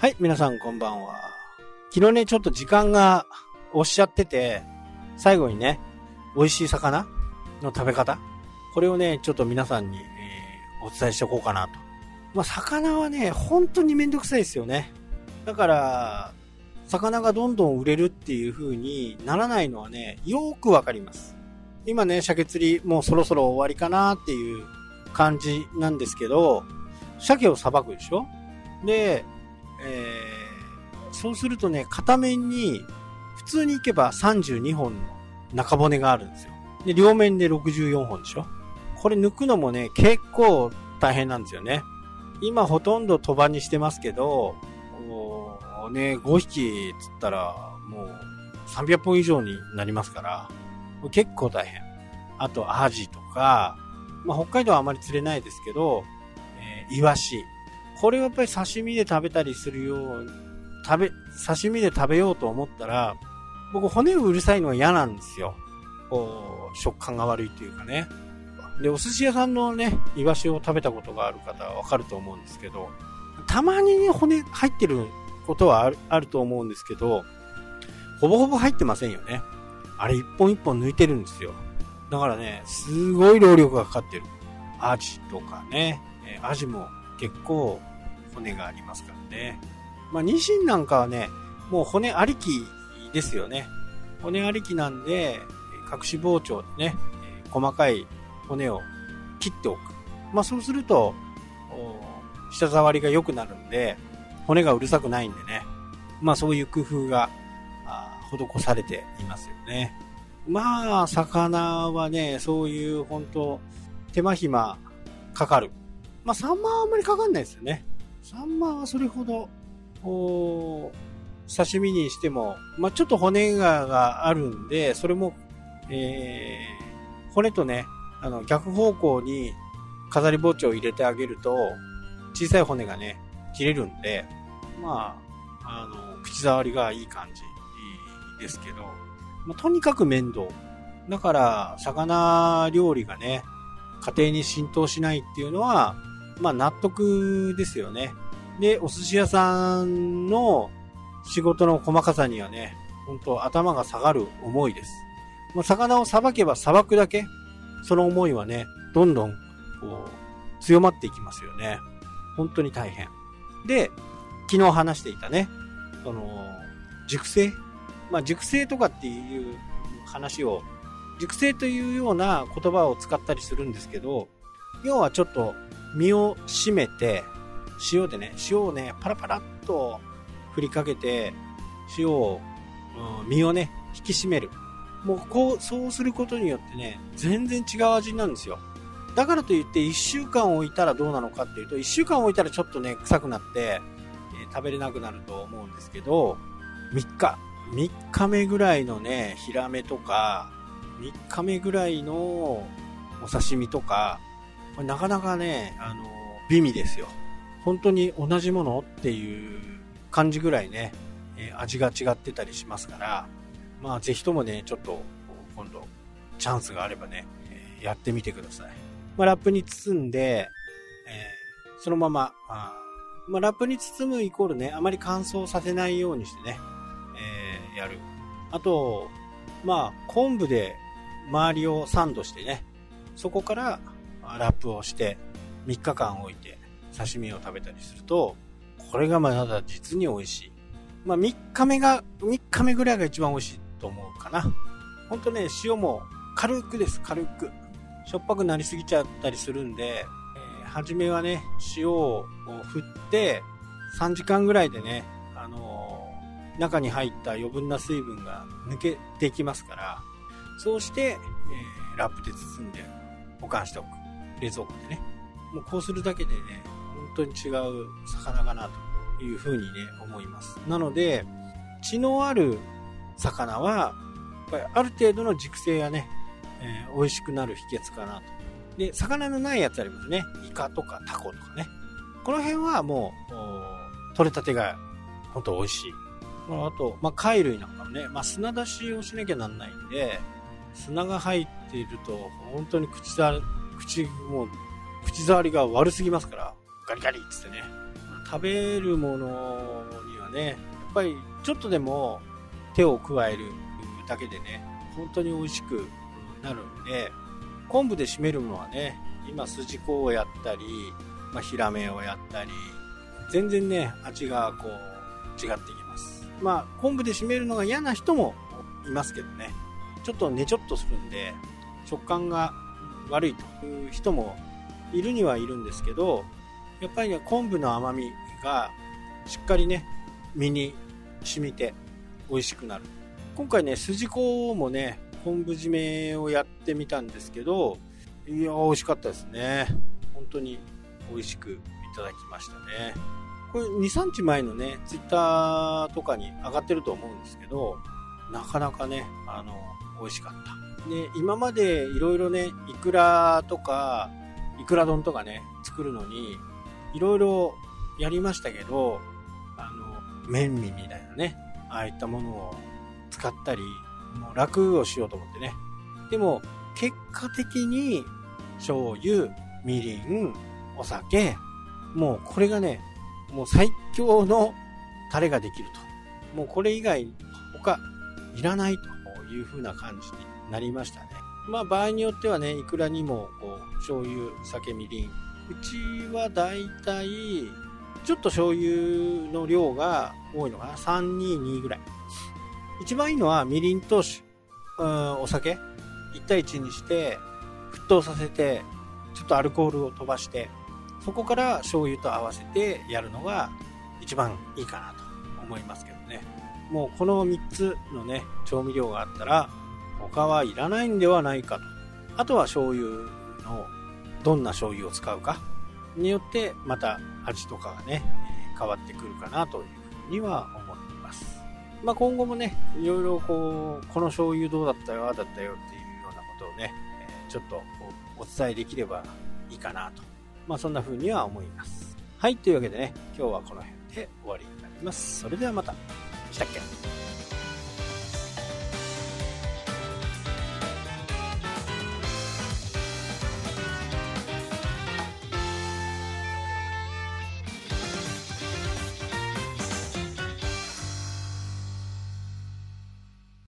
はい、皆さんこんばんは。昨日ね、ちょっと時間が押しちゃってて、最後にね、美味しい魚の食べ方これをね、ちょっと皆さんに、えー、お伝えしておこうかなと。まあ、魚はね、本当にめんどくさいですよね。だから、魚がどんどん売れるっていう風にならないのはね、よくわかります。今ね、鮭釣りもうそろそろ終わりかなっていう感じなんですけど、鮭をさばくでしょ？で、えー、そうするとね、片面に、普通に行けば32本の中骨があるんですよ。で、両面で64本でしょこれ抜くのもね、結構大変なんですよね。今ほとんど鳥羽にしてますけど、ね、5匹つったら、もう300本以上になりますから、結構大変。あと、アジとか、まあ、北海道はあまり釣れないですけど、えー、イワシ。これはやっぱり刺身で食べたりするよう、食べ、刺身で食べようと思ったら、僕骨うるさいのは嫌なんですよ。こう、食感が悪いというかね。で、お寿司屋さんのね、イワシを食べたことがある方はわかると思うんですけど、たまにね、骨入ってることはあるあると思うんですけど、ほぼほぼ入ってませんよね。あれ一本一本抜いてるんですよ。だからね、すごい労力がかかってる。アジとかね、アジも結構骨がありますからね。まあ、ニシンなんかはね、もう骨ありきですよね。骨ありきなんで、隠し包丁でね、細かい骨を切っておく。まあ、そうすると、舌触りが良くなるんで、骨がうるさくないんでね。まあ、そういう工夫が施されていますよね。まあ、魚はね、そういう本当手間暇かかる。まあ、サンマはあんまりかかんないですよね。サンマはそれほど、お刺身にしても、まあ、ちょっと骨ががあるんで、それも、えー、骨とね、あの、逆方向に飾り包丁を入れてあげると、小さい骨がね、切れるんで、まあ、あの、口触りがいい感じですけど、まあ、とにかく面倒。だから、魚料理がね、家庭に浸透しないっていうのは、まあ納得ですよね。で、お寿司屋さんの仕事の細かさにはね、本当頭が下がる思いです。まあ、魚をさばけばさばくだけ、その思いはね、どんどん、こう、強まっていきますよね。本当に大変。で、昨日話していたね、その、熟成まあ、熟成とかっていう話を、熟成というような言葉を使ったりするんですけど、要はちょっと身を締めて、塩でね、塩をね、パラパラっと振りかけて、塩を、うん、身をね、引き締める。もうこう、そうすることによってね、全然違う味になるんですよ。だからといって1週間置いたらどうなのかっていうと、1週間置いたらちょっとね、臭くなって、えー、食べれなくなると思うんですけど、3日、3日目ぐらいのね、ヒラメとか、3日目ぐらいのお刺身とか、これなかなかね、あの、美味ですよ。本当に同じものっていう感じぐらいね、え味が違ってたりしますから、まあぜひともね、ちょっと今度チャンスがあればね、えやってみてください。まあ、ラップに包んで、えー、そのまま、あまあ、ラップに包むイコールね、あまり乾燥させないようにしてね、えー、やる。あと、まあ、昆布で周りをサンドしてね、そこからラップをして3日間置いて刺身を食べたりすると、これがまだ実に美味しい。まあ3日目が、3日目ぐらいが一番美味しいと思うかな。ほんとね、塩も軽くです、軽く。しょっぱくなりすぎちゃったりするんで、えー、初めはね、塩を振って、3時間ぐらいでね、あのー、中に入った余分な水分が抜けていきますから、そうして、えー、ラップで包んで保管しておく。冷蔵庫でね。もうこうするだけでね、本当に違う魚かなというふうにね、思います。なので、血のある魚は、やっぱりある程度の熟成がね、えー、美味しくなる秘訣かなと。で、魚のないやつありますね。イカとかタコとかね。この辺はもう、取れたてが本当美味しい。あと、まあ、貝類なんかもね、まあ、砂出しをしなきゃなんないんで、砂が入っていると、本当に口口、もう、口触りが悪すぎますから、ガリガリっつってね、食べるものにはね、やっぱりちょっとでも手を加えるだけでね、本当に美味しくなるんで、昆布で締めるのはね、今筋子をやったり、まあ、ヒラメをやったり、全然ね、味がこう、違ってきます。まあ、昆布で締めるのが嫌な人もいますけどね、ちょっとねちょっとするんで、食感が悪いという人もいるにはいるんですけど、やっぱりね、昆布の甘みがしっかりね、身に染みて美味しくなる。今回ね、筋子もね、昆布締めをやってみたんですけど、いや、美味しかったですね。本当に美味しくいただきましたね。これ2、3日前のね、ツイッターとかに上がってると思うんですけど、なかなかね、あの、美味しかった。で、今までいろいろね、イクラとか、イクラ丼とかね、作るのに、いろいろやりましたけど、あの、麺味みたいなね、ああいったものを使ったり、もう楽をしようと思ってね。でも、結果的に、醤油、みりん、お酒、もうこれがね、もう最強のタレができると。もうこれ以外、他、いらないという風な感じになりましたね。まあ場合によってはね、いくらにも、こう、醤油、酒、みりん。うちはだいたい、ちょっと醤油の量が多いのかな。322ぐらい。一番いいのはみりんとお酒1対1にして沸騰させてちょっとアルコールを飛ばしてそこから醤油と合わせてやるのが一番いいかなと思いますけどねもうこの3つのね調味料があったら他はいらないんではないかとあとは醤油のどんな醤油を使うかによってまた味とかがね変わってくるかなというふうには思ってまあ、今後もね、いろいろこう、この醤油どうだったよ、あだったよっていうようなことをね、ちょっとお伝えできればいいかなと。まあ、そんな風には思います。はい、というわけでね、今日はこの辺で終わりになります。それではまた。したっけ？